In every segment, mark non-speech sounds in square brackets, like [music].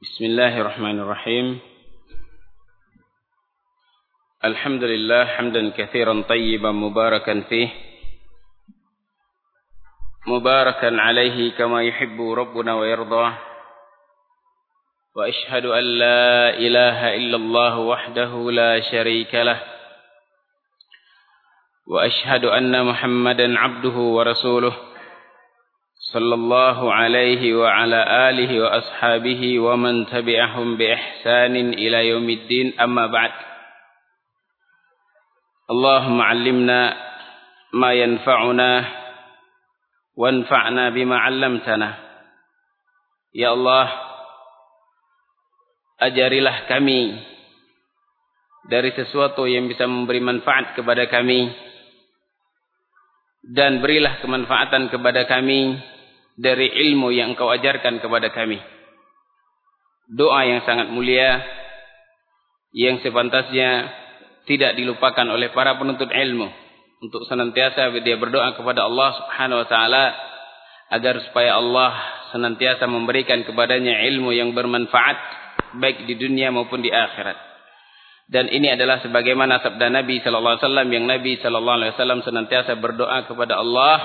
بسم الله الرحمن الرحيم. الحمد لله حمدا كثيرا طيبا مباركا فيه. مباركا عليه كما يحب ربنا ويرضى وأشهد أن لا إله إلا الله وحده لا شريك له. وأشهد أن محمدا عبده ورسوله. صلى الله عليه وعلى آله وأصحابه ومن تبعهم بإحسان إلى يوم الدين أما بعد اللهم علمنا ما ينفعنا وانفعنا بما علمتنا يا الله ajarilah kami dari sesuatu yang bisa memberi manfaat kepada kami dan berilah kemanfaatan kepada kami dari ilmu yang engkau ajarkan kepada kami. Doa yang sangat mulia yang sepantasnya tidak dilupakan oleh para penuntut ilmu untuk senantiasa dia berdoa kepada Allah Subhanahu wa taala agar supaya Allah senantiasa memberikan kepadanya ilmu yang bermanfaat baik di dunia maupun di akhirat. Dan ini adalah sebagaimana sabda Nabi sallallahu alaihi wasallam yang Nabi sallallahu alaihi wasallam senantiasa berdoa kepada Allah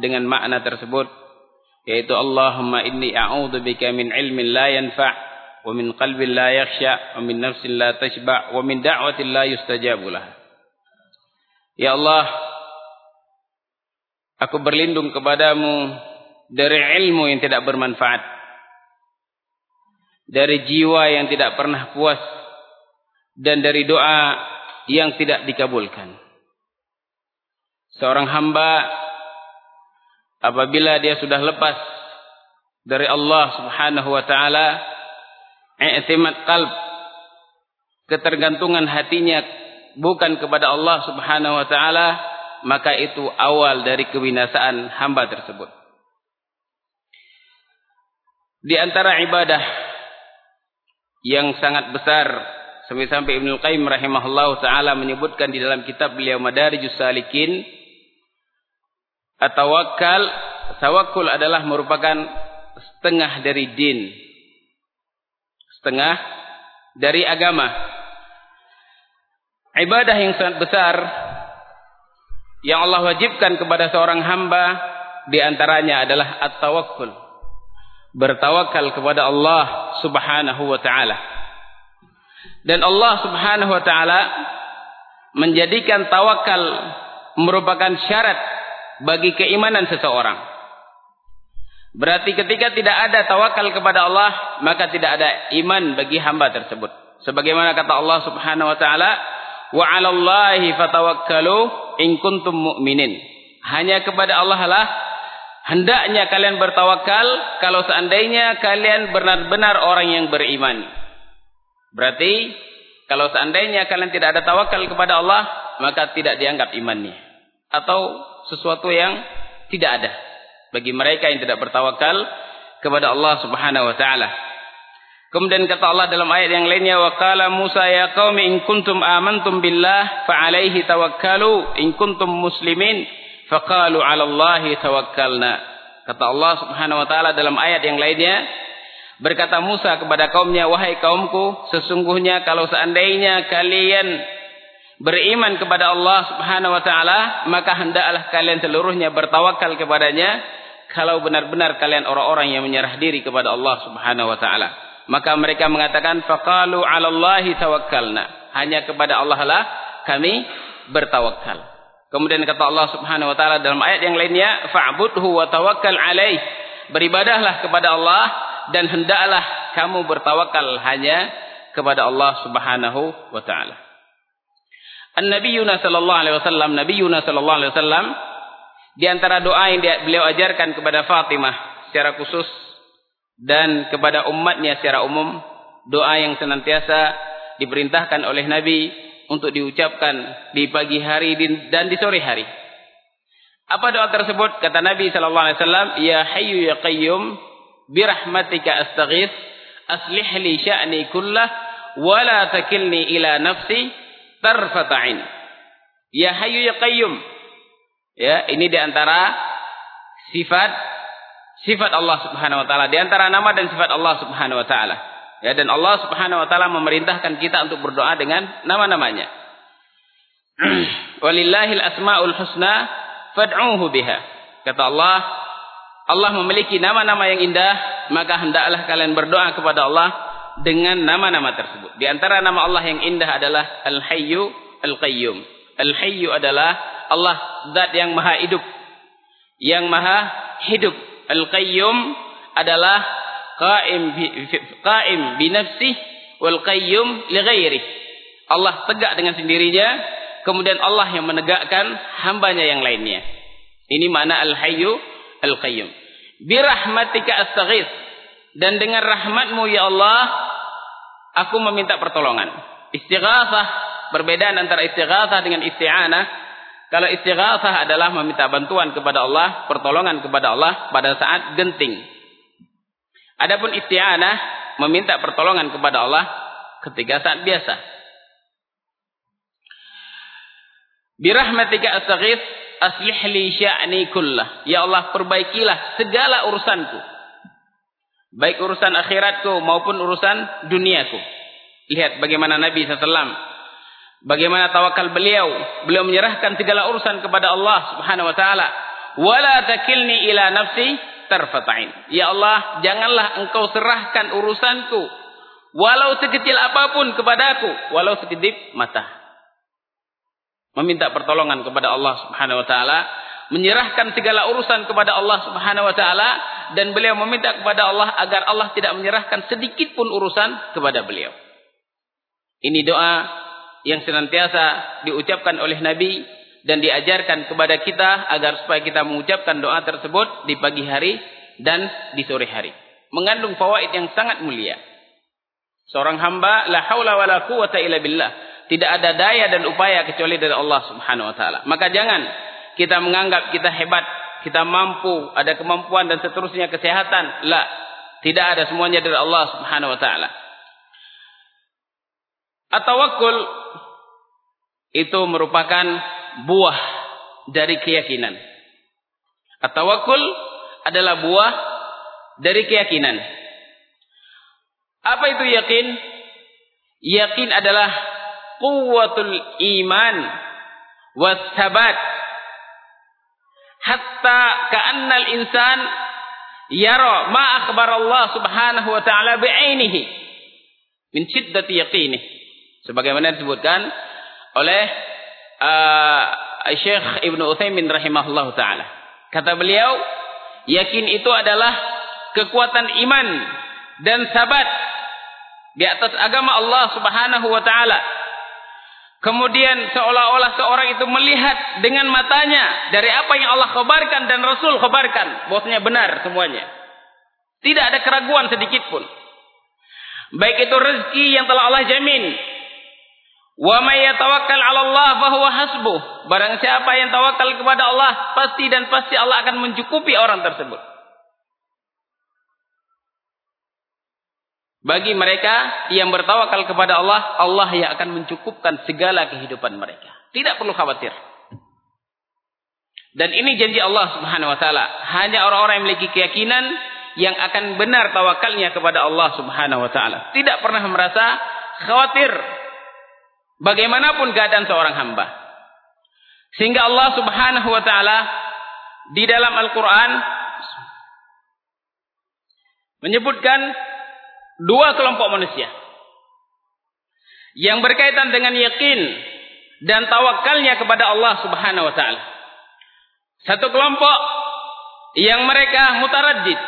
dengan makna tersebut yaitu Allahumma inni a'udzubika min ilmin la yanfa' wa min qalbin la yakhsha wa min nafsin la tashba' wa min da'watin la yustajabu laha. Ya Allah aku berlindung kepadamu dari ilmu yang tidak bermanfaat dari jiwa yang tidak pernah puas dan dari doa yang tidak dikabulkan. Seorang hamba apabila dia sudah lepas dari Allah Subhanahu wa taala i'timad qalb ketergantungan hatinya bukan kepada Allah Subhanahu wa taala maka itu awal dari kebinasaan hamba tersebut. Di antara ibadah yang sangat besar sampai-sampai Ibnu Qayyim rahimahullahu taala menyebutkan di dalam kitab beliau Madarijus Salikin at-tawakkal tawakkul adalah merupakan setengah dari din. Setengah dari agama. Ibadah yang sangat besar yang Allah wajibkan kepada seorang hamba di antaranya adalah at-tawakkul. Bertawakal kepada Allah Subhanahu wa taala. Dan Allah Subhanahu wa taala menjadikan tawakal merupakan syarat bagi keimanan seseorang. Berarti ketika tidak ada tawakal kepada Allah, maka tidak ada iman bagi hamba tersebut. Sebagaimana kata Allah Subhanahu wa taala, "Wa 'alallahi fatawakkalu in kuntum mu'minin." Hanya kepada Allah lah hendaknya kalian bertawakal kalau seandainya kalian benar-benar orang yang beriman. Berarti kalau seandainya kalian tidak ada tawakal kepada Allah, maka tidak dianggap imannya. Atau sesuatu yang tidak ada bagi mereka yang tidak bertawakal kepada Allah Subhanahu wa taala. Kemudian kata Allah dalam ayat yang lainnya wa qala Musa ya qaumi in kuntum amantum billah fa alaihi tawakkalu in kuntum muslimin faqalu 'ala Allahi tawakkalna kata Allah Subhanahu wa taala dalam ayat yang lainnya berkata Musa kepada kaumnya wahai kaumku sesungguhnya kalau seandainya kalian beriman kepada Allah Subhanahu wa taala maka hendaklah kalian seluruhnya bertawakal kepadanya kalau benar-benar kalian orang-orang yang menyerah diri kepada Allah Subhanahu wa taala maka mereka mengatakan faqalu 'ala Allahi tawakkalna hanya kepada Allah lah kami bertawakal Kemudian kata Allah Subhanahu wa taala dalam ayat yang lainnya, fa'budhu wa tawakkal 'alaih. Beribadahlah kepada Allah dan hendaklah kamu bertawakal hanya kepada Allah Subhanahu wa taala. An-Nabiyuna sallallahu alaihi wasallam, Nabiyuna sallallahu alaihi wasallam di antara doa yang beliau ajarkan kepada Fatimah secara khusus dan kepada umatnya secara umum, doa yang senantiasa diperintahkan oleh Nabi untuk diucapkan di pagi hari dan di sore hari. Apa doa tersebut? Kata Nabi sallallahu alaihi wasallam, "Ya Hayyu ya Qayyum, bi rahmatika astaghits, aslih li sya'ni kullah wa la takilni ila nafsi tarfat 'ain." Ya Hayyu ya Qayyum. Ya, ini di antara sifat sifat Allah Subhanahu wa taala, di antara nama dan sifat Allah Subhanahu wa taala. Ya dan Allah Subhanahu wa taala memerintahkan kita untuk berdoa dengan nama-namanya. [clears throat] Walillahil asmaul husna fad'uuhu biha. Kata Allah, Allah memiliki nama-nama yang indah, maka hendaklah kalian berdoa kepada Allah dengan nama-nama tersebut. Di antara nama Allah yang indah adalah Al-Hayyu Al-Qayyum. Al-Hayyu adalah Allah zat yang maha hidup. Yang maha hidup. Al-Qayyum adalah qaim bi qaim bi nafsihi wal qayyum li ghairihi. Allah tegak dengan sendirinya, kemudian Allah yang menegakkan hambanya yang lainnya. Ini makna al-hayyu al-qayyum. Bi rahmatika astaghits dan dengan rahmatmu ya Allah aku meminta pertolongan. Istighatsah perbedaan antara istighatsah dengan isti'anah. Kalau istighatsah adalah meminta bantuan kepada Allah, pertolongan kepada Allah pada saat genting. Adapun isti'anah meminta pertolongan kepada Allah ketika saat biasa. Birahmatika astaghits aslih li sya'ni kullah. Ya Allah perbaikilah segala urusanku. Baik urusan akhiratku maupun urusan duniaku. Lihat bagaimana Nabi SAW. Bagaimana tawakal beliau. Beliau menyerahkan segala urusan kepada Allah subhanahu wa ta'ala. Wala takilni ila nafsi tarfatain. Ya Allah, janganlah engkau serahkan urusanku walau sekecil apapun kepadaku, walau sekedip mata. Meminta pertolongan kepada Allah Subhanahu wa taala, menyerahkan segala urusan kepada Allah Subhanahu wa taala dan beliau meminta kepada Allah agar Allah tidak menyerahkan sedikit pun urusan kepada beliau. Ini doa yang senantiasa diucapkan oleh Nabi dan diajarkan kepada kita agar supaya kita mengucapkan doa tersebut di pagi hari dan di sore hari. Mengandung fawaid yang sangat mulia. Seorang hamba la haula wala quwata illa billah. Tidak ada daya dan upaya kecuali dari Allah Subhanahu wa taala. Maka jangan kita menganggap kita hebat, kita mampu, ada kemampuan dan seterusnya kesehatan. La, tidak ada semuanya dari Allah Subhanahu wa taala. At-tawakkul itu merupakan buah dari keyakinan. At-tawakkul adalah buah dari keyakinan. Apa itu yakin? Yakin adalah quwwatul iman wasabat hatta ka'anna al-insan yara ma akhbar Allah Subhanahu wa taala bi'ainihi min shiddati yaqinih sebagaimana disebutkan oleh uh, Syekh Ibnu Utsaimin rahimahullah taala. Kata beliau, yakin itu adalah kekuatan iman dan sabat di atas agama Allah Subhanahu wa taala. Kemudian seolah-olah seorang itu melihat dengan matanya dari apa yang Allah khabarkan dan Rasul khabarkan, bahwasanya benar semuanya. Tidak ada keraguan sedikit pun. Baik itu rezeki yang telah Allah jamin Wa may yatawakkal 'ala Allah fa huwa hasbuh. Barang siapa yang tawakal kepada Allah, pasti dan pasti Allah akan mencukupi orang tersebut. Bagi mereka yang bertawakal kepada Allah, Allah yang akan mencukupkan segala kehidupan mereka. Tidak perlu khawatir. Dan ini janji Allah Subhanahu wa taala. Hanya orang-orang yang memiliki keyakinan yang akan benar tawakalnya kepada Allah Subhanahu wa taala. Tidak pernah merasa khawatir bagaimanapun keadaan seorang hamba. Sehingga Allah Subhanahu wa taala di dalam Al-Qur'an menyebutkan dua kelompok manusia yang berkaitan dengan yakin dan tawakalnya kepada Allah Subhanahu wa taala. Satu kelompok yang mereka mutaraddid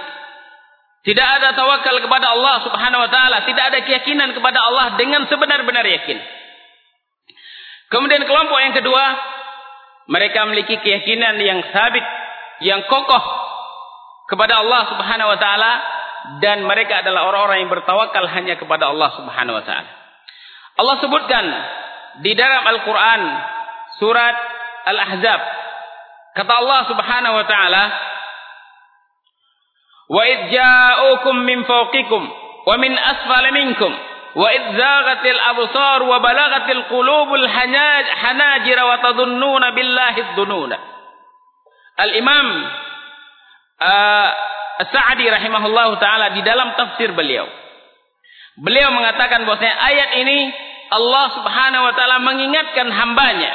tidak ada tawakal kepada Allah Subhanahu wa taala, tidak ada keyakinan kepada Allah dengan sebenar-benar yakin. Kemudian kelompok yang kedua, mereka memiliki keyakinan yang sabit, yang kokoh kepada Allah Subhanahu wa taala dan mereka adalah orang-orang yang bertawakal hanya kepada Allah Subhanahu wa taala. Allah sebutkan di dalam Al-Qur'an surat Al-Ahzab kata Allah Subhanahu wa taala Wa idh ja'ukum min fawqikum wa min asfala minkum wa idzaghatil absar wa balagatil qulubul hanajir wa tadhunnuna billahi dhununa al imam uh, sa'di rahimahullahu taala di dalam tafsir beliau Beliau mengatakan bahwasanya ayat ini Allah Subhanahu wa taala mengingatkan hambanya.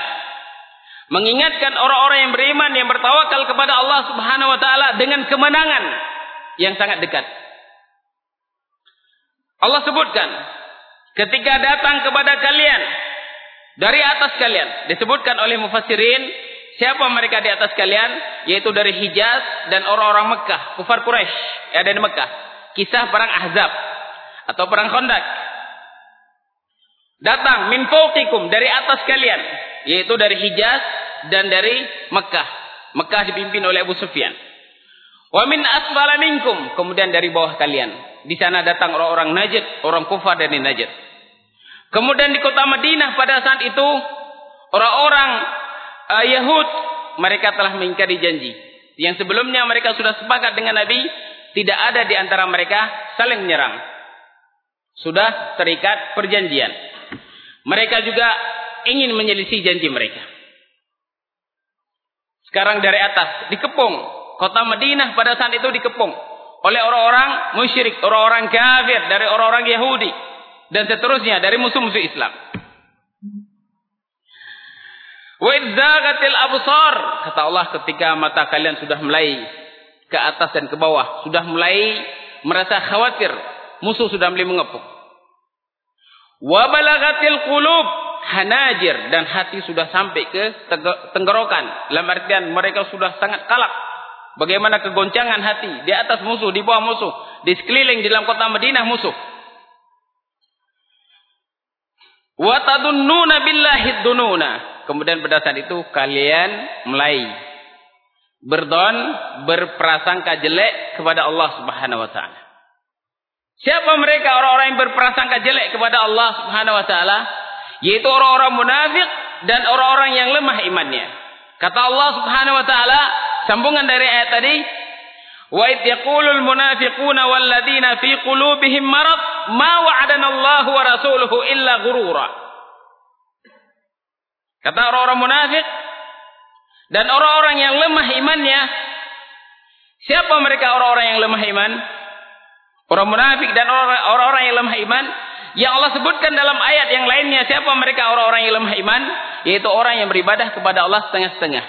Mengingatkan orang-orang yang beriman yang bertawakal kepada Allah Subhanahu wa taala dengan kemenangan yang sangat dekat. Allah sebutkan ketika datang kepada kalian dari atas kalian disebutkan oleh mufassirin siapa mereka di atas kalian? Yaitu dari Hijaz dan orang-orang Mekah. Kufar Quraisy yang ada di Mekah. Kisah perang Ahzab. Atau perang Khandaq. Datang min fawqikum dari atas kalian. Yaitu dari Hijaz dan dari Mekah. Mekah dipimpin oleh Abu Sufyan. Wa min asfala minkum kemudian dari bawah kalian. Di sana datang orang-orang Najd orang kufar dari Najd. Kemudian di kota Madinah pada saat itu orang-orang uh, Yahud mereka telah mengingkari janji. Yang sebelumnya mereka sudah sepakat dengan Nabi, tidak ada di antara mereka saling menyerang. Sudah terikat perjanjian. Mereka juga ingin menyelisih janji mereka. Sekarang dari atas dikepung kota Madinah pada saat itu dikepung oleh orang-orang musyrik, orang-orang kafir dari orang-orang Yahudi dan seterusnya dari musuh-musuh Islam. Wa idzagatil absar kata Allah ketika mata kalian sudah mulai ke atas dan ke bawah, sudah mulai merasa khawatir, musuh sudah mulai mengepung. Wa balagatil qulub hanajir dan hati sudah sampai ke tenggorokan. Dalam artian mereka sudah sangat kalak. Bagaimana kegoncangan hati di atas musuh, di bawah musuh, di sekeliling di dalam kota Madinah musuh. Wa tadunnuna billahi dununa. Kemudian berdasar itu kalian mulai berdon berprasangka jelek kepada Allah Subhanahu wa taala. Siapa mereka orang-orang yang berprasangka jelek kepada Allah Subhanahu wa taala? Yaitu orang-orang munafik dan orang-orang yang lemah imannya. Kata Allah Subhanahu wa taala, sambungan dari ayat tadi, Wa id yaqulul munafiquna wal ladina fi qulubihim marad ma wa'adana Allah wa rasuluhu illa ghurura. Kata orang-orang munafik dan orang-orang yang lemah imannya siapa mereka orang-orang yang lemah iman? Orang munafik dan orang-orang yang lemah iman yang Allah sebutkan dalam ayat yang lainnya siapa mereka orang-orang yang lemah iman? Yaitu orang yang beribadah kepada Allah setengah-setengah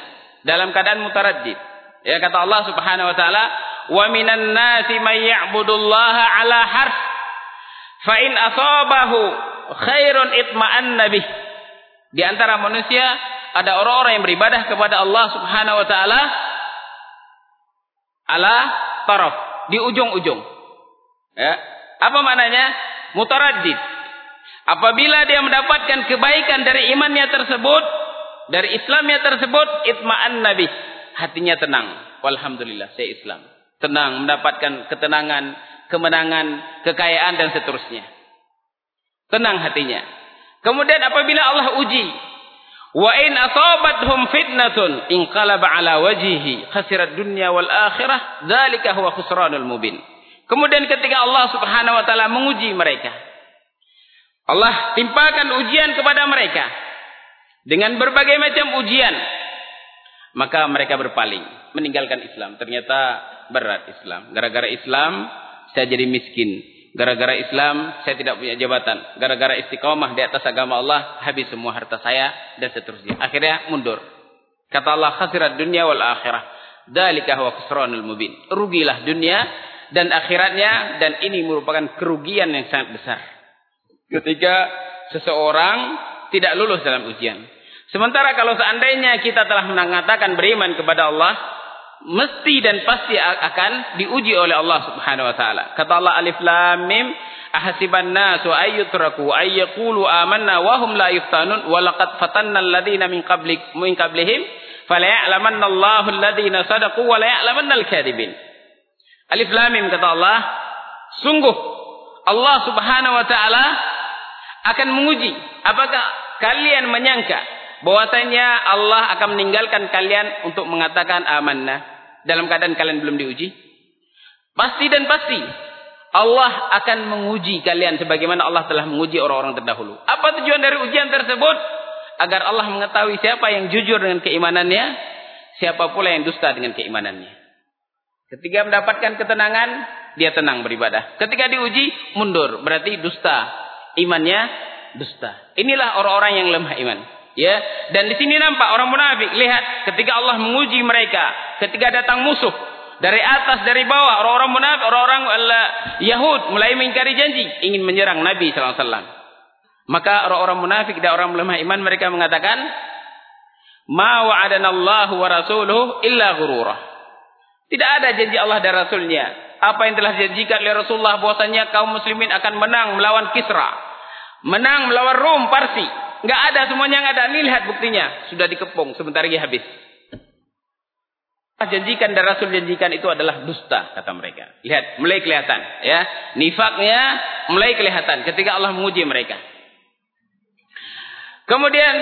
dalam keadaan mutaraddid. Ya kata Allah Subhanahu wa taala, "Wa minan nasi may ya'budullaha 'ala harf fa in asabahu khairun itma'anna bih." Di antara manusia ada orang-orang yang beribadah kepada Allah Subhanahu wa taala ala taraf, di ujung-ujung. Ya. Apa maknanya? Mutaraddid. Apabila dia mendapatkan kebaikan dari imannya tersebut, dari Islamnya tersebut, itma'an nabi hatinya tenang. Alhamdulillah, saya Islam. Tenang, mendapatkan ketenangan, kemenangan, kekayaan dan seterusnya. Tenang hatinya. Kemudian apabila Allah uji, wa in asabathum fitnatun inqalaba ala wajhihi khasirat dunya wal akhirah, dzalika huwa khusranul mubin. Kemudian ketika Allah Subhanahu wa taala menguji mereka, Allah timpakan ujian kepada mereka dengan berbagai macam ujian maka mereka berpaling meninggalkan Islam. Ternyata berat Islam. Gara-gara Islam saya jadi miskin gara-gara Islam saya tidak punya jabatan. Gara-gara istiqamah di atas agama Allah habis semua harta saya dan seterusnya. Akhirnya mundur. Kata Allah khasirat dunia wal akhirah. Dalika huwa khusranul mubin. Rugilah dunia dan akhiratnya dan ini merupakan kerugian yang sangat besar. Ketika seseorang tidak lulus dalam ujian. Sementara kalau seandainya kita telah mengatakan beriman kepada Allah, mesti dan pasti akan diuji oleh Allah Subhanahu wa taala. Kata Allah Alif Lam Mim, ahasiban nasu ayyutraku ayyaqulu amanna wa hum la yuftanun wa laqad fatanna alladhina min qablik min qablihim fala ya'lamanna Allahu alladhina sadaqu wa la ya'lamanna al-kadhibin. Alif Lam Mim kata Allah, sungguh Allah Subhanahu wa taala akan menguji apakah kalian menyangka bahwasanya Allah akan meninggalkan kalian untuk mengatakan amanah dalam keadaan kalian belum diuji? Pasti dan pasti Allah akan menguji kalian sebagaimana Allah telah menguji orang-orang terdahulu. Apa tujuan dari ujian tersebut? Agar Allah mengetahui siapa yang jujur dengan keimanannya, siapa pula yang dusta dengan keimanannya. Ketika mendapatkan ketenangan, dia tenang beribadah. Ketika diuji, mundur. Berarti dusta. Imannya dusta. Inilah orang-orang yang lemah iman. Ya, dan di sini nampak orang munafik. Lihat ketika Allah menguji mereka, ketika datang musuh dari atas dari bawah, orang-orang munafik, orang-orang Yahud mulai mengingkari janji, ingin menyerang Nabi sallallahu alaihi wasallam. Maka orang-orang munafik dan orang lemah iman mereka mengatakan, "Ma wa'adanallahu wa rasuluhu illa ghurura." Tidak ada janji Allah dan Rasulnya apa yang telah dijanjikan oleh Rasulullah bahwasanya kaum muslimin akan menang melawan Kisra. Menang melawan Rom, Parsi. Enggak ada semuanya yang ada. Ini lihat buktinya. Sudah dikepung sebentar lagi habis. Janjikan dan Rasul janjikan itu adalah dusta kata mereka. Lihat, mulai kelihatan ya. Nifaknya mulai kelihatan ketika Allah menguji mereka. Kemudian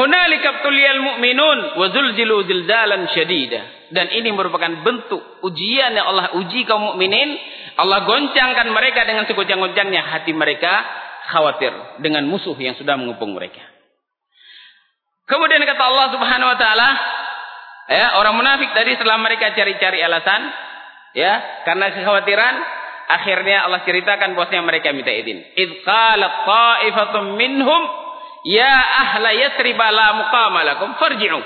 hunalika tuliyal mu'minun wa zulzilu zilzalan syadida. Dan ini merupakan bentuk ujian yang Allah uji kaum mukminin. Allah goncangkan mereka dengan segoncang-goncangnya hati mereka khawatir dengan musuh yang sudah mengepung mereka. Kemudian kata Allah Subhanahu wa taala, ya, orang munafik tadi setelah mereka cari-cari alasan, ya, karena kekhawatiran, akhirnya Allah ceritakan bosnya mereka minta izin. Idz qalat ta'ifatun minhum Ya ahla Yathrib la muqama lakum farji'u.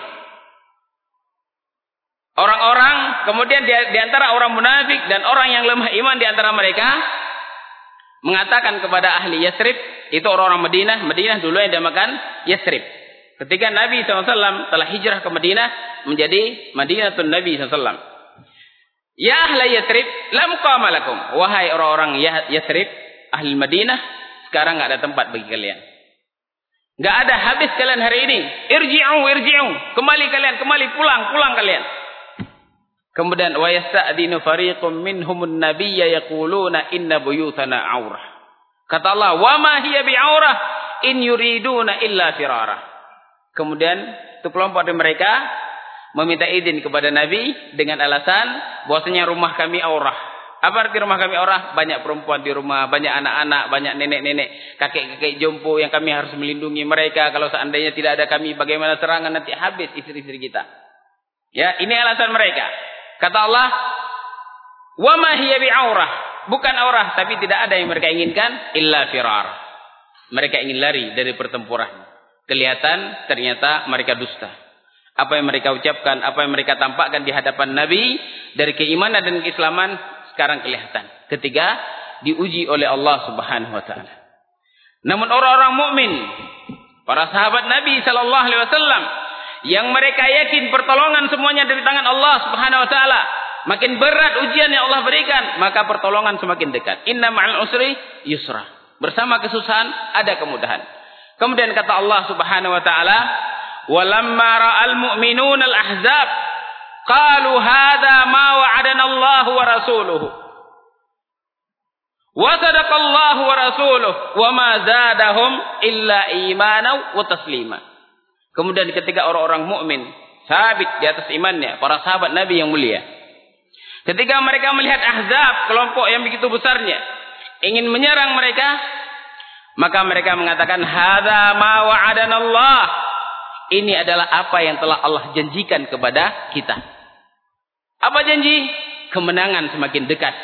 Orang-orang kemudian di, di antara orang munafik dan orang yang lemah iman di antara mereka mengatakan kepada ahli Yathrib itu orang-orang Madinah, Madinah dulu yang dinamakan Yathrib. Ketika Nabi SAW telah hijrah ke Madinah menjadi Madinatul Nabi SAW. Ya ahla Yathrib, la muqama lakum. Wahai orang-orang Yathrib, ahli Madinah, sekarang enggak ada tempat bagi kalian. Enggak ada habis kalian hari ini. Irji'u, irji'u. Kembali kalian, kembali pulang, pulang kalian. Kemudian wa yasta'dinu fariqum minhumun nabiyya yaquluna inna buyutana aurah. Kata Allah, "Wa ma hiya bi'aurah in yuriduna illa firara." Kemudian itu kelompok dari mereka meminta izin kepada Nabi dengan alasan bahwasanya rumah kami aurah. Apa arti rumah kami orang? Banyak perempuan di rumah, banyak anak-anak, banyak nenek-nenek, kakek-kakek jompo yang kami harus melindungi mereka. Kalau seandainya tidak ada kami, bagaimana serangan nanti habis istri-istri kita. Ya, ini alasan mereka. Kata Allah, "Wa ma hiya bi'aurah." Bukan aurah, tapi tidak ada yang mereka inginkan illa firar. Mereka ingin lari dari pertempuran. Kelihatan ternyata mereka dusta. Apa yang mereka ucapkan, apa yang mereka tampakkan di hadapan Nabi dari keimanan dan keislaman sekarang kelihatan ketika diuji oleh Allah Subhanahu wa taala. Namun orang-orang mukmin, para sahabat Nabi sallallahu alaihi wasallam yang mereka yakin pertolongan semuanya dari tangan Allah Subhanahu wa taala, makin berat ujian yang Allah berikan, maka pertolongan semakin dekat. Inna ma'al usri yusra. Bersama kesusahan ada kemudahan. Kemudian kata Allah Subhanahu wa taala, "Walamma ra'al mu'minuna al-ahzab" Qalu hadha ma wa'adana Allah wa rasuluhu. Wa sadaqa Allah wa rasuluhu wa ma zadahum illa imanan wa taslima. Kemudian ketika orang-orang mukmin sabit di atas imannya, para sahabat Nabi yang mulia. Ketika mereka melihat Ahzab, kelompok yang begitu besarnya, ingin menyerang mereka, maka mereka mengatakan hadza ma wa'adana Allah. Ini adalah apa yang telah Allah janjikan kepada kita. Apa janji? Kemenangan semakin dekat.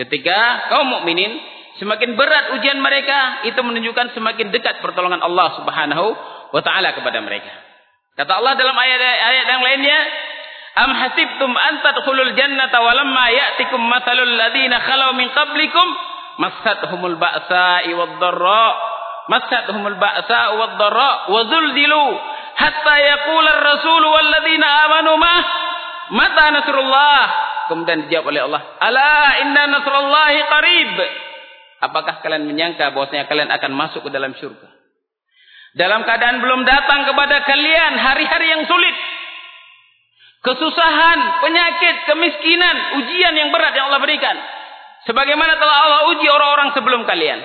Ketika kaum mukminin semakin berat ujian mereka, itu menunjukkan semakin dekat pertolongan Allah Subhanahu wa taala kepada mereka. Kata Allah dalam ayat-ayat yang lainnya, "Am hasibtum an tadkhulul jannata wa lamma ya'tikum mathalul ladzina khalu min qablikum massathumul ba'sa'i wad-dharra massathumul ba'sa'u wad-dharra wa zulzilu hatta yaqula ar-rasulu wal ladzina amanu ma' Mata Nasrullah. Kemudian dijawab oleh Allah. Ala inna Nasrullahi qarib. Apakah kalian menyangka bahwasanya kalian akan masuk ke dalam syurga? Dalam keadaan belum datang kepada kalian hari-hari yang sulit. Kesusahan, penyakit, kemiskinan, ujian yang berat yang Allah berikan. Sebagaimana telah Allah uji orang-orang sebelum kalian.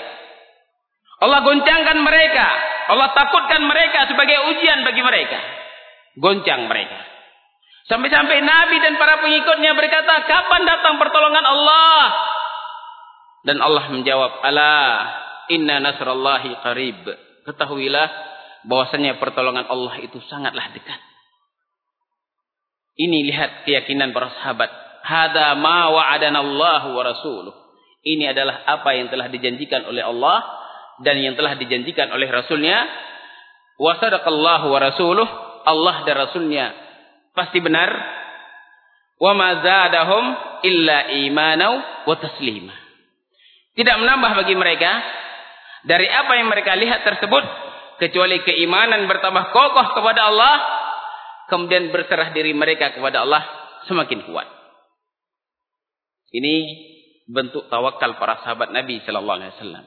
Allah goncangkan mereka. Allah takutkan mereka sebagai ujian bagi mereka. Goncang mereka. Sampai-sampai Nabi dan para pengikutnya berkata, kapan datang pertolongan Allah? Dan Allah menjawab, Ala inna nasrallahi qarib. Ketahuilah bahwasanya pertolongan Allah itu sangatlah dekat. Ini lihat keyakinan para sahabat. Hada ma wa'adana Allah wa rasuluh. Ini adalah apa yang telah dijanjikan oleh Allah dan yang telah dijanjikan oleh Rasulnya. Wa sadaqallahu wa rasuluh. Allah dan Rasulnya pasti benar. Wa ma zadahum illa imanau wa taslima. Tidak menambah bagi mereka dari apa yang mereka lihat tersebut kecuali keimanan bertambah kokoh kepada Allah kemudian berserah diri mereka kepada Allah semakin kuat. Ini bentuk tawakal para sahabat Nabi sallallahu alaihi wasallam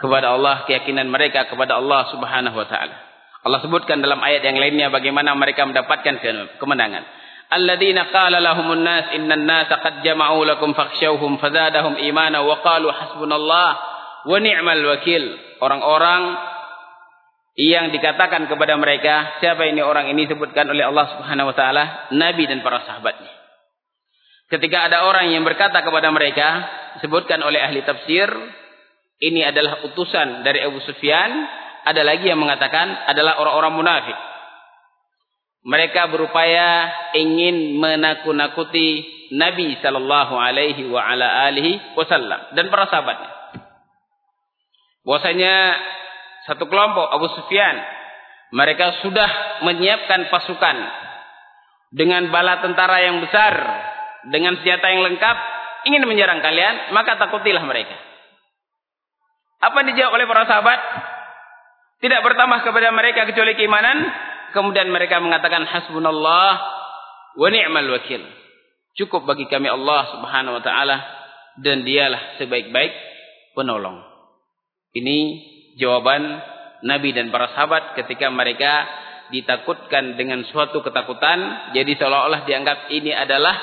kepada Allah keyakinan mereka kepada Allah Subhanahu wa taala. Allah sebutkan dalam ayat yang lainnya bagaimana mereka mendapatkan kemenangan. Alladzina qala lahumun nas innan nas qad jama'u lakum fakhshawhum fazadahum imana wa qalu hasbunallah wa ni'mal wakil. Orang-orang yang dikatakan kepada mereka, siapa ini orang ini disebutkan oleh Allah Subhanahu wa taala, nabi dan para sahabatnya. Ketika ada orang yang berkata kepada mereka, disebutkan oleh ahli tafsir, ini adalah utusan dari Abu Sufyan, ada lagi yang mengatakan adalah orang-orang munafik. Mereka berupaya ingin menakut-nakuti Nabi sallallahu alaihi wa ala alihi wasallam dan para sahabatnya. Bahwasanya satu kelompok Abu Sufyan mereka sudah menyiapkan pasukan dengan bala tentara yang besar, dengan senjata yang lengkap, ingin menyerang kalian, maka takutilah mereka. Apa dijawab oleh para sahabat? Tidak bertambah kepada mereka kecuali keimanan. Kemudian mereka mengatakan hasbunallah wa ni'mal wakil. Cukup bagi kami Allah Subhanahu wa taala dan dialah sebaik-baik penolong. Ini jawaban Nabi dan para sahabat ketika mereka ditakutkan dengan suatu ketakutan, jadi seolah-olah dianggap ini adalah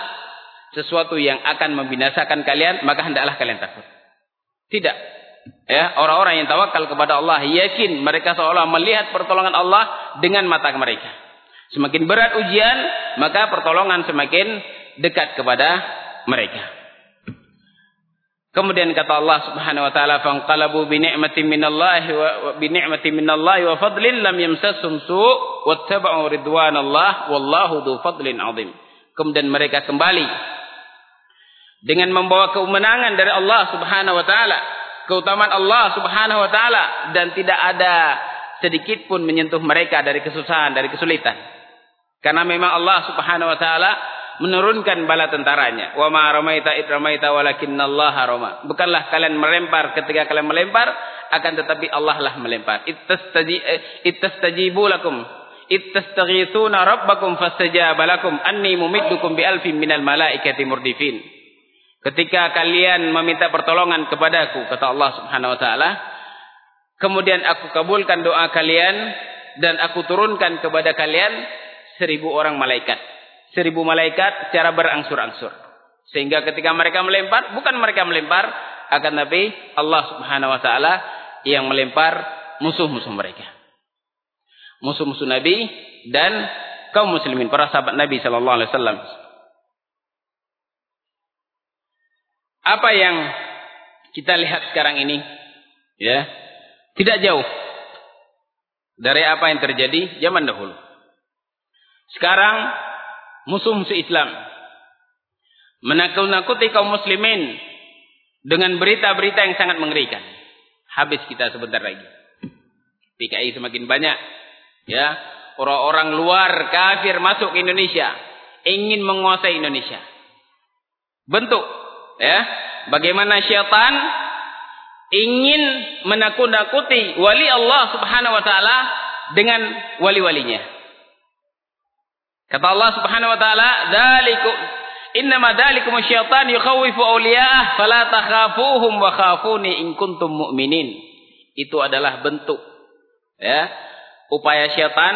sesuatu yang akan membinasakan kalian, maka hendaklah kalian takut. Tidak, ya orang-orang yang tawakal kepada Allah yakin mereka seolah melihat pertolongan Allah dengan mata mereka. Semakin berat ujian maka pertolongan semakin dekat kepada mereka kemudian kata Allah Subhanahu wa taala fanqalabu bi ni'matin minallahi wa bi ni'matin minallahi wa fadlin lam yamsasum su' wattaba'u ridwanallah wallahu dzu fadlin 'adzim kemudian mereka kembali dengan membawa kemenangan dari Allah Subhanahu wa taala keutamaan Allah Subhanahu wa taala dan tidak ada sedikit pun menyentuh mereka dari kesusahan, dari kesulitan. Karena memang Allah Subhanahu wa taala menurunkan bala tentaranya. Wa ma ramaita id ramaita walakinallaha rama. Bukanlah kalian melempar ketika kalian melempar, akan tetapi Allah lah melempar. Ittastajibu lakum ittastaghithuna rabbakum fastajaba lakum anni mumiddukum bi alfin minal malaikati murdifin. Ketika kalian meminta pertolongan kepadaku, kata Allah subhanahu wa ta'ala. Kemudian aku kabulkan doa kalian. Dan aku turunkan kepada kalian seribu orang malaikat. Seribu malaikat secara berangsur-angsur. Sehingga ketika mereka melempar, bukan mereka melempar. Akan tapi Allah subhanahu wa ta'ala yang melempar musuh-musuh mereka. Musuh-musuh Nabi dan kaum muslimin. Para sahabat Nabi sallallahu alaihi wasallam. apa yang kita lihat sekarang ini ya tidak jauh dari apa yang terjadi zaman dahulu sekarang musuh-musuh Islam. Menakut-nakuti kaum muslimin dengan berita-berita yang sangat mengerikan. Habis kita sebentar lagi. PKI semakin banyak ya. Orang-orang luar kafir masuk ke Indonesia ingin menguasai Indonesia. Bentuk ya. Bagaimana syaitan ingin menakut-nakuti wali Allah Subhanahu wa taala dengan wali-walinya kata Allah Subhanahu wa taala dzalikum innama dzalikum syaitan yukhawifu awliya'ah fala takhafuhum wa khafuni in kuntum mu'minin. Itu adalah bentuk ya upaya syaitan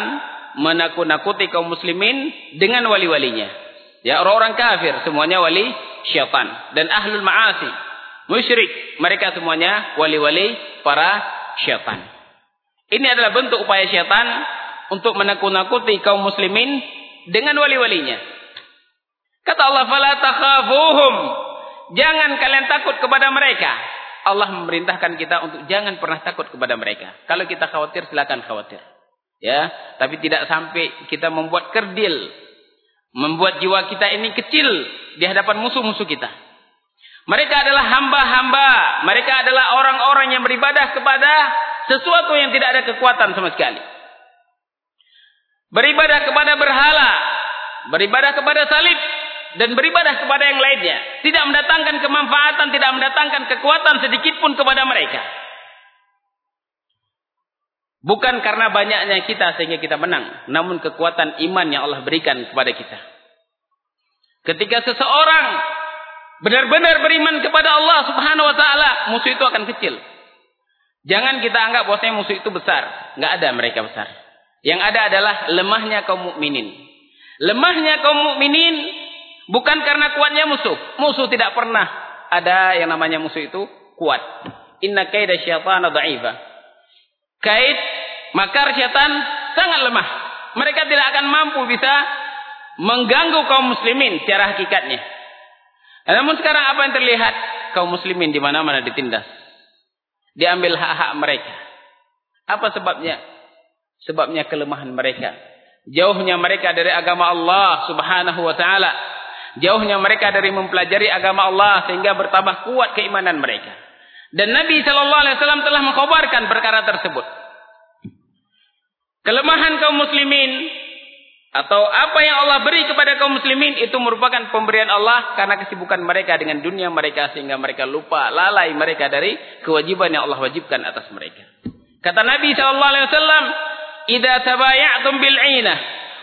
menakut-nakuti kaum muslimin dengan wali-walinya. Ya orang-orang kafir semuanya wali syaitan. Dan ahlul ma'asi musyrik mereka semuanya wali-wali para syaitan. Ini adalah bentuk upaya syaitan untuk menakut-nakuti kaum muslimin dengan wali-walinya kata Allah fala takhafuhum jangan kalian takut kepada mereka Allah memerintahkan kita untuk jangan pernah takut kepada mereka kalau kita khawatir silakan khawatir ya tapi tidak sampai kita membuat kerdil membuat jiwa kita ini kecil di hadapan musuh-musuh kita. Mereka adalah hamba-hamba. Mereka adalah orang-orang yang beribadah kepada sesuatu yang tidak ada kekuatan sama sekali. Beribadah kepada berhala. Beribadah kepada salib. Dan beribadah kepada yang lainnya. Tidak mendatangkan kemanfaatan, tidak mendatangkan kekuatan sedikit pun kepada mereka. Bukan karena banyaknya kita sehingga kita menang. Namun kekuatan iman yang Allah berikan kepada kita. Ketika seseorang benar-benar beriman kepada Allah subhanahu wa ta'ala. Musuh itu akan kecil. Jangan kita anggap bahwasanya musuh itu besar. Enggak ada mereka besar. Yang ada adalah lemahnya kaum mukminin. Lemahnya kaum mukminin bukan karena kuatnya musuh. Musuh tidak pernah ada yang namanya musuh itu kuat. Inna kaida syaitana dha'ifa. Kait makar syaitan sangat lemah. Mereka tidak akan mampu bisa mengganggu kaum muslimin secara hakikatnya. Namun sekarang apa yang terlihat? Kaum muslimin di mana-mana ditindas. Diambil hak-hak mereka. Apa sebabnya? Sebabnya kelemahan mereka. Jauhnya mereka dari agama Allah subhanahu wa ta'ala. Jauhnya mereka dari mempelajari agama Allah sehingga bertambah kuat keimanan mereka. Dan Nabi SAW telah mengkhabarkan perkara tersebut. Kelemahan kaum muslimin atau apa yang Allah beri kepada kaum muslimin itu merupakan pemberian Allah karena kesibukan mereka dengan dunia mereka sehingga mereka lupa lalai mereka dari kewajiban yang Allah wajibkan atas mereka. Kata Nabi sallallahu alaihi wasallam, "Idza tabaya'tum bil 'inah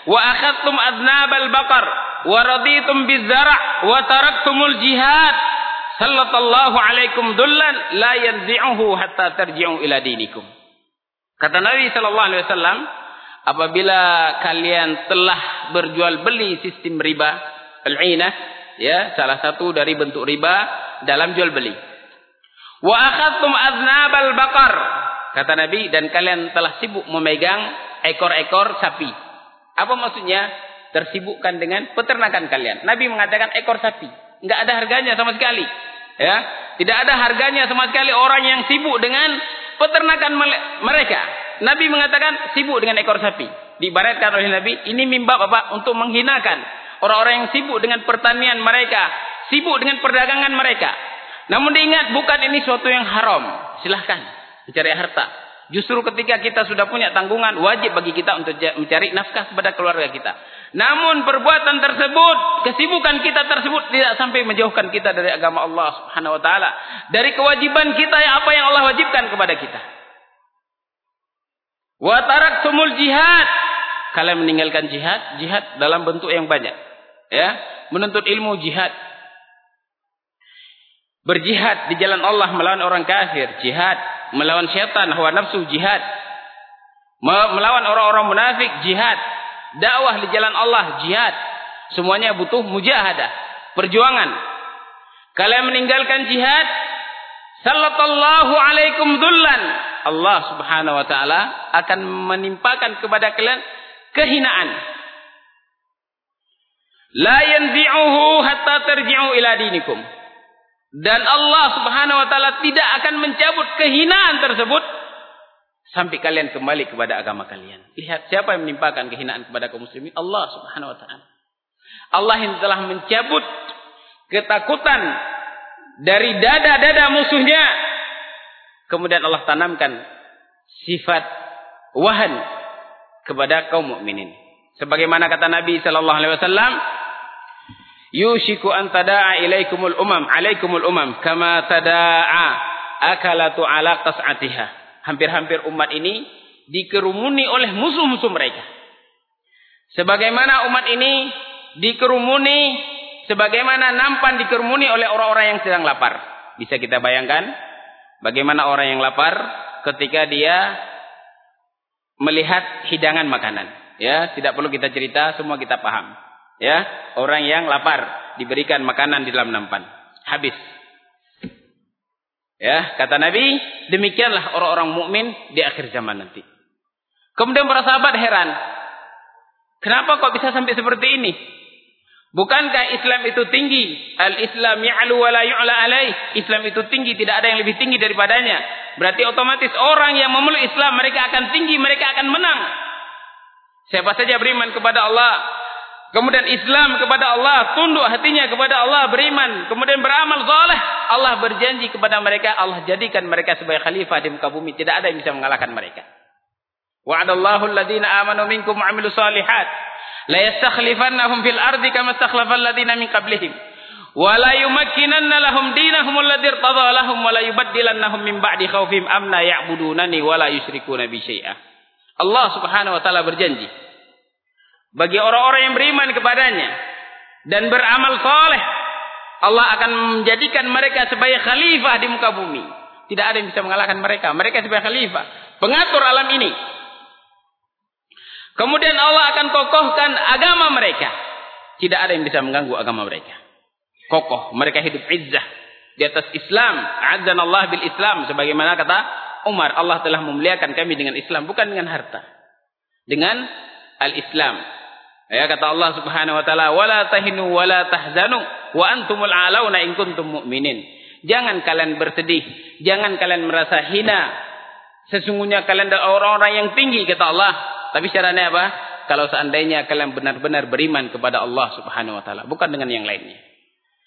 wa akhadtum adnabal baqar wa raditum biz zara' wa taraktumul jihad, sallallahu alaikum dullan la yanzi'uhu hatta tarji'u ila dinikum." Kata Nabi sallallahu alaihi wasallam, apabila kalian telah berjual beli sistem riba al-'inah ya salah satu dari bentuk riba dalam jual beli wa akhadtum aznabal baqar kata nabi dan kalian telah sibuk memegang ekor-ekor sapi apa maksudnya tersibukkan dengan peternakan kalian nabi mengatakan ekor sapi enggak ada harganya sama sekali ya tidak ada harganya sama sekali orang yang sibuk dengan peternakan mereka Nabi mengatakan sibuk dengan ekor sapi. Dibaratkan oleh Nabi, ini mimba apa? Untuk menghinakan orang-orang yang sibuk dengan pertanian mereka. Sibuk dengan perdagangan mereka. Namun diingat, bukan ini suatu yang haram. Silahkan mencari harta. Justru ketika kita sudah punya tanggungan, wajib bagi kita untuk mencari nafkah kepada keluarga kita. Namun perbuatan tersebut, kesibukan kita tersebut tidak sampai menjauhkan kita dari agama Allah subhanahu wa ta'ala. Dari kewajiban kita yang apa yang Allah wajibkan kepada kita. Wa taraktumul jihad. Kalian meninggalkan jihad, jihad dalam bentuk yang banyak. Ya, menuntut ilmu jihad. Berjihad di jalan Allah melawan orang kafir, jihad, melawan syaitan, hawa nafsu, jihad. Melawan orang-orang munafik, jihad. Dakwah di jalan Allah, jihad. Semuanya butuh mujahadah, perjuangan. Kalian meninggalkan jihad, sallallahu alaikum dhullan Allah Subhanahu wa taala akan menimpakan kepada kalian kehinaan. La yanzi'uhu hatta tarji'u ila dinikum. Dan Allah Subhanahu wa taala tidak akan mencabut kehinaan tersebut sampai kalian kembali kepada agama kalian. Lihat siapa yang menimpakan kehinaan kepada kaum muslimin? Allah Subhanahu wa taala. Allah yang telah mencabut ketakutan dari dada-dada musuhnya kemudian Allah tanamkan sifat wahan kepada kaum mukminin. Sebagaimana kata Nabi sallallahu alaihi wasallam, "Yushiku an tada'a ilaikumul umam, alaikumul umam kama tada'a akalatu ala qas'atiha." Hampir-hampir umat ini dikerumuni oleh musuh-musuh mereka. Sebagaimana umat ini dikerumuni sebagaimana nampan dikerumuni oleh orang-orang yang sedang lapar. Bisa kita bayangkan Bagaimana orang yang lapar ketika dia melihat hidangan makanan. Ya, tidak perlu kita cerita, semua kita paham. Ya, orang yang lapar diberikan makanan di dalam nampan. Habis. Ya, kata Nabi, demikianlah orang-orang mukmin di akhir zaman nanti. Kemudian para sahabat heran. Kenapa kok bisa sampai seperti ini? Bukankah Islam itu tinggi? Al-Islam ya'lu wa la yu'la alaih. Islam itu tinggi, tidak ada yang lebih tinggi daripadanya. Berarti otomatis orang yang memeluk Islam, mereka akan tinggi, mereka akan menang. Siapa saja beriman kepada Allah, kemudian Islam kepada Allah, tunduk hatinya kepada Allah, beriman, kemudian beramal soleh, Allah berjanji kepada mereka, Allah jadikan mereka sebagai khalifah di muka bumi. Tidak ada yang bisa mengalahkan mereka. Wa'adallahu alladhina amanu minkum wa'amilu salihat. La yastakhlifannahum fil ardi kama stakhlafal ladina min qablihim. Wa la yumakkinanna lahum dinahum alladhi irtada lahum wa la yubaddilannahum min ba'di khawfihim amna ya'budunani wa la yusyrikuna bi syai'a. Allah Subhanahu wa taala berjanji bagi orang-orang yang beriman kepadanya dan beramal saleh Allah akan menjadikan mereka sebagai khalifah di muka bumi. Tidak ada yang bisa mengalahkan mereka. Mereka sebagai khalifah, pengatur alam ini. Kemudian Allah akan kokohkan agama mereka. Tidak ada yang bisa mengganggu agama mereka. Kokoh, mereka hidup izzah di atas Islam. Azan Allah bil Islam sebagaimana kata Umar, Allah telah memuliakan kami dengan Islam bukan dengan harta. Dengan al-Islam. Ya kata Allah Subhanahu wa taala, "Wala tahinu wala tahzanu wa antumul a'launa in kuntum mu'minin." Jangan kalian bersedih, jangan kalian merasa hina. Sesungguhnya kalian adalah orang-orang yang tinggi kata Allah. Tapi caranya apa? Kalau seandainya kalian benar-benar beriman kepada Allah Subhanahu wa taala, bukan dengan yang lainnya.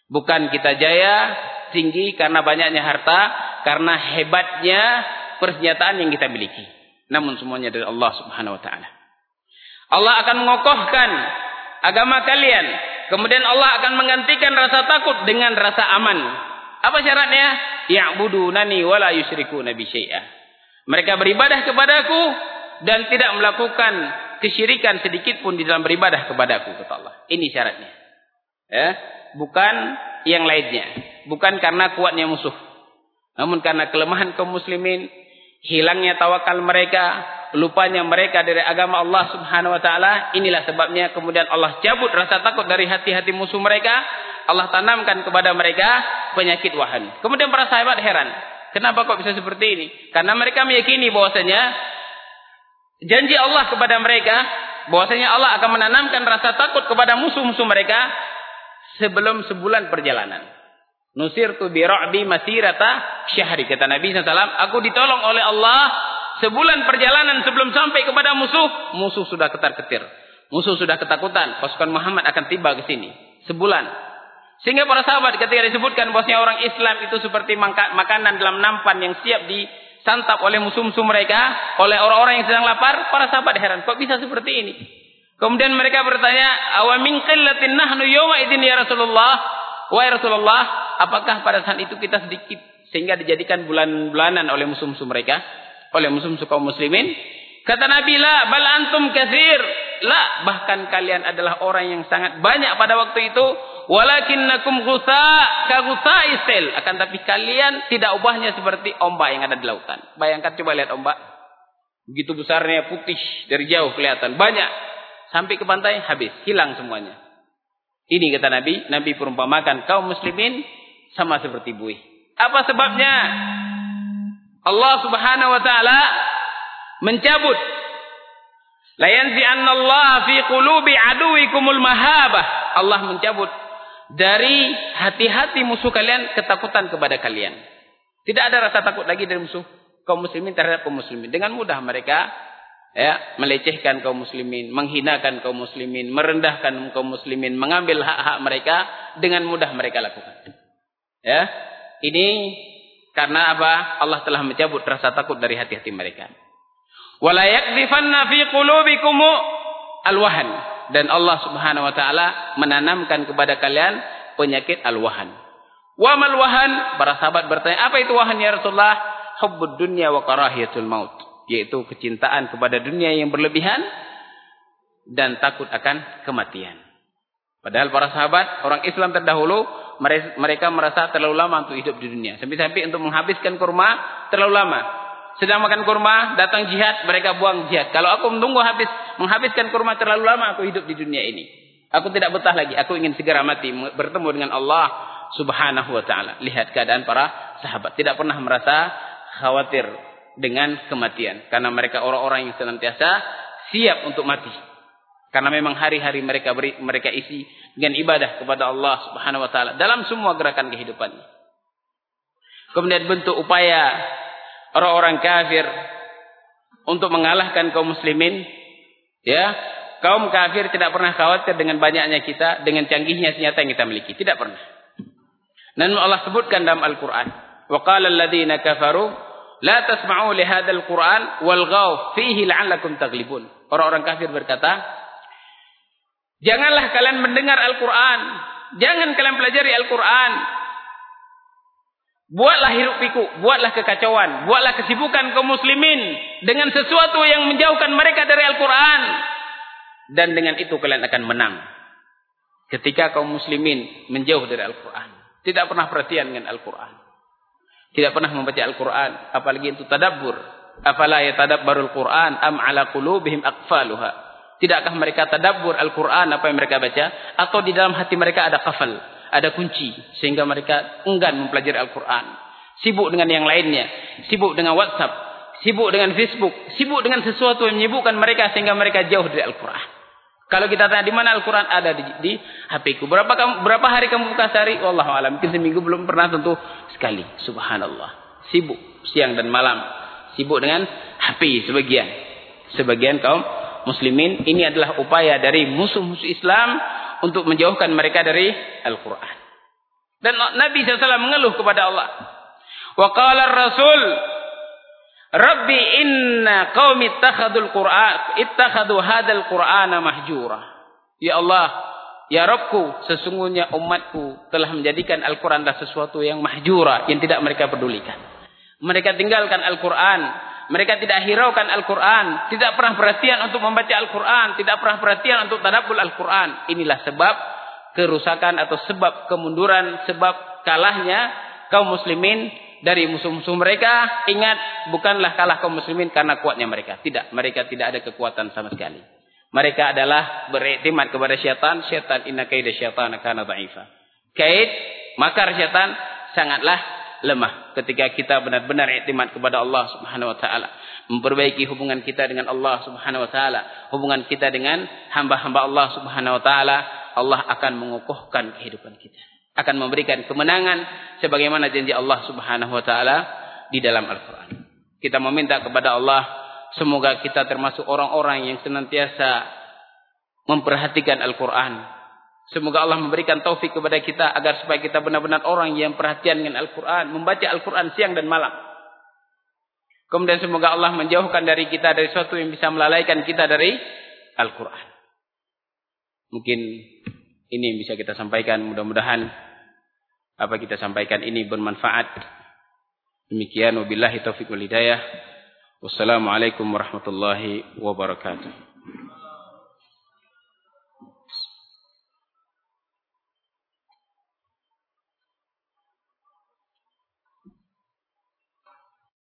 Bukan kita jaya tinggi karena banyaknya harta, karena hebatnya persenjataan yang kita miliki. Namun semuanya dari Allah Subhanahu wa taala. Allah akan mengokohkan agama kalian. Kemudian Allah akan menggantikan rasa takut dengan rasa aman. Apa syaratnya? Ya'budunani wa la yusyrikuna bi syai'a. Mereka beribadah kepadaku dan tidak melakukan kesyirikan sedikit pun di dalam beribadah kepadaku kata Allah. Ini syaratnya. Ya, bukan yang lainnya. Bukan karena kuatnya musuh. Namun karena kelemahan kaum muslimin, hilangnya tawakal mereka, lupanya mereka dari agama Allah Subhanahu wa taala, inilah sebabnya kemudian Allah cabut rasa takut dari hati-hati musuh mereka, Allah tanamkan kepada mereka penyakit wahan. Kemudian para sahabat heran, kenapa kok bisa seperti ini? Karena mereka meyakini bahwasanya janji Allah kepada mereka bahwasanya Allah akan menanamkan rasa takut kepada musuh-musuh mereka sebelum sebulan perjalanan. Nusirtu bi ra'bi masirata syahri kata Nabi sallallahu aku ditolong oleh Allah sebulan perjalanan sebelum sampai kepada musuh, musuh sudah ketar-ketir. Musuh sudah ketakutan, pasukan Muhammad akan tiba ke sini sebulan. Sehingga para sahabat ketika disebutkan bahwasanya orang Islam itu seperti makanan dalam nampan yang siap disantap oleh musuh-musuh mereka, oleh orang-orang yang sedang lapar, para sahabat heran, kok bisa seperti ini? Kemudian mereka bertanya, "Awamin qillatin nahnu yawma idzin ya Rasulullah?" Wahai Rasulullah, apakah pada saat itu kita sedikit sehingga dijadikan bulan-bulanan oleh musuh-musuh mereka, oleh musuh-musuh kaum muslimin? Kata Nabi la bal antum katsir. La, bahkan kalian adalah orang yang sangat banyak pada waktu itu. Walakinnakum ghusa ka ghusa'is sel. Akan tapi kalian tidak ubahnya seperti ombak yang ada di lautan. Bayangkan coba lihat ombak. Begitu besarnya putih dari jauh kelihatan banyak. Sampai ke pantai habis, hilang semuanya. Ini kata Nabi, Nabi perumpamakan kaum muslimin sama seperti buih. Apa sebabnya? Allah Subhanahu wa taala mencabut la yanzi'anna Allah fi qulubi aduwikumul mahabah. Allah mencabut dari hati-hati musuh kalian ketakutan kepada kalian. Tidak ada rasa takut lagi dari musuh kaum muslimin terhadap kaum muslimin. Dengan mudah mereka ya melecehkan kaum muslimin, menghinakan kaum muslimin, merendahkan kaum muslimin, mengambil hak-hak mereka dengan mudah mereka lakukan. Ya. Ini karena apa? Allah telah mencabut rasa takut dari hati-hati mereka. Wala yakdhifanna fi qulubikum alwahan dan Allah Subhanahu wa taala menanamkan kepada kalian penyakit alwahan. Wa mal wahan? Para sahabat bertanya, apa itu wahan ya Rasulullah? Hubbud dunya wa karahiyatul maut yaitu kecintaan kepada dunia yang berlebihan dan takut akan kematian. Padahal para sahabat, orang Islam terdahulu, mereka merasa terlalu lama untuk hidup di dunia. Sampai-sampai untuk menghabiskan kurma, terlalu lama. Sedang makan kurma, datang jihad, mereka buang jihad. Kalau aku menunggu habis menghabiskan kurma terlalu lama, aku hidup di dunia ini. Aku tidak betah lagi, aku ingin segera mati, bertemu dengan Allah subhanahu wa ta'ala. Lihat keadaan para sahabat. Tidak pernah merasa khawatir dengan kematian. Karena mereka orang-orang yang senantiasa siap untuk mati karena memang hari-hari mereka beri, mereka isi dengan ibadah kepada Allah Subhanahu wa taala dalam semua gerakan kehidupannya. Kemudian bentuk upaya orang-orang kafir untuk mengalahkan kaum muslimin ya, kaum kafir tidak pernah khawatir dengan banyaknya kita, dengan canggihnya senjata yang kita miliki, tidak pernah. Dan Allah sebutkan dalam Al-Qur'an, "Wa qala alladziina kafaru" La tasma'u li hadzal Qur'an wal ghaw fihi la'allakum taghlibun. Orang-orang kafir berkata, Janganlah kalian mendengar Al-Quran. Jangan kalian pelajari Al-Quran. Buatlah hiruk pikuk, buatlah kekacauan, buatlah kesibukan kaum muslimin dengan sesuatu yang menjauhkan mereka dari Al-Quran. Dan dengan itu kalian akan menang. Ketika kaum muslimin menjauh dari Al-Quran. Tidak pernah perhatian dengan Al-Quran. Tidak pernah membaca Al-Quran. Apalagi itu tadabbur. Afala ya tadabbarul Quran am ala qulubihim aqfaluha. Tidakkah mereka tadabbur Al-Quran apa yang mereka baca? Atau di dalam hati mereka ada kafal ada kunci sehingga mereka enggan mempelajari Al-Quran. Sibuk dengan yang lainnya, sibuk dengan WhatsApp, sibuk dengan Facebook, sibuk dengan sesuatu yang menyibukkan mereka sehingga mereka jauh dari Al-Quran. Kalau kita tanya di mana Al-Quran ada di, di HP ku. Berapa kamu, berapa hari kamu buka sehari? Wallahu alam. Mungkin seminggu belum pernah tentu sekali. Subhanallah. Sibuk siang dan malam. Sibuk dengan HP sebagian. Sebagian kaum muslimin ini adalah upaya dari musuh-musuh Islam untuk menjauhkan mereka dari Al-Quran. Dan Nabi SAW mengeluh kepada Allah. Wa qala Rasul, Rabbi inna qaumi ittakhadul Qur'an, ittakhadu hadzal Qur'ana mahjura. Ya Allah, ya Rabbku, sesungguhnya umatku telah menjadikan Al-Qur'an adalah sesuatu yang mahjura, yang tidak mereka pedulikan. Mereka tinggalkan Al-Qur'an mereka tidak hiraukan Al-Quran. Tidak pernah perhatian untuk membaca Al-Quran. Tidak pernah perhatian untuk tadabul Al-Quran. Inilah sebab kerusakan atau sebab kemunduran. Sebab kalahnya kaum muslimin dari musuh-musuh mereka. Ingat bukanlah kalah kaum muslimin karena kuatnya mereka. Tidak. Mereka tidak ada kekuatan sama sekali. Mereka adalah beriktimat kepada syaitan. Syaitan inna kaidah syaitan akana da'ifa. Kait makar syaitan sangatlah lemah ketika kita benar-benar iktimat kepada Allah Subhanahu wa taala. Memperbaiki hubungan kita dengan Allah Subhanahu wa taala. Hubungan kita dengan hamba-hamba Allah Subhanahu wa taala Allah akan mengukuhkan kehidupan kita. Akan memberikan kemenangan sebagaimana janji Allah Subhanahu wa taala di dalam Al-Qur'an. Kita meminta kepada Allah semoga kita termasuk orang-orang yang senantiasa memperhatikan Al-Qur'an Semoga Allah memberikan taufik kepada kita agar supaya kita benar-benar orang yang perhatian dengan Al-Quran. Membaca Al-Quran siang dan malam. Kemudian semoga Allah menjauhkan dari kita dari sesuatu yang bisa melalaikan kita dari Al-Quran. Mungkin ini yang bisa kita sampaikan. Mudah-mudahan apa kita sampaikan ini bermanfaat. Demikian wabillahi taufiq wal hidayah. Wassalamualaikum warahmatullahi wabarakatuh.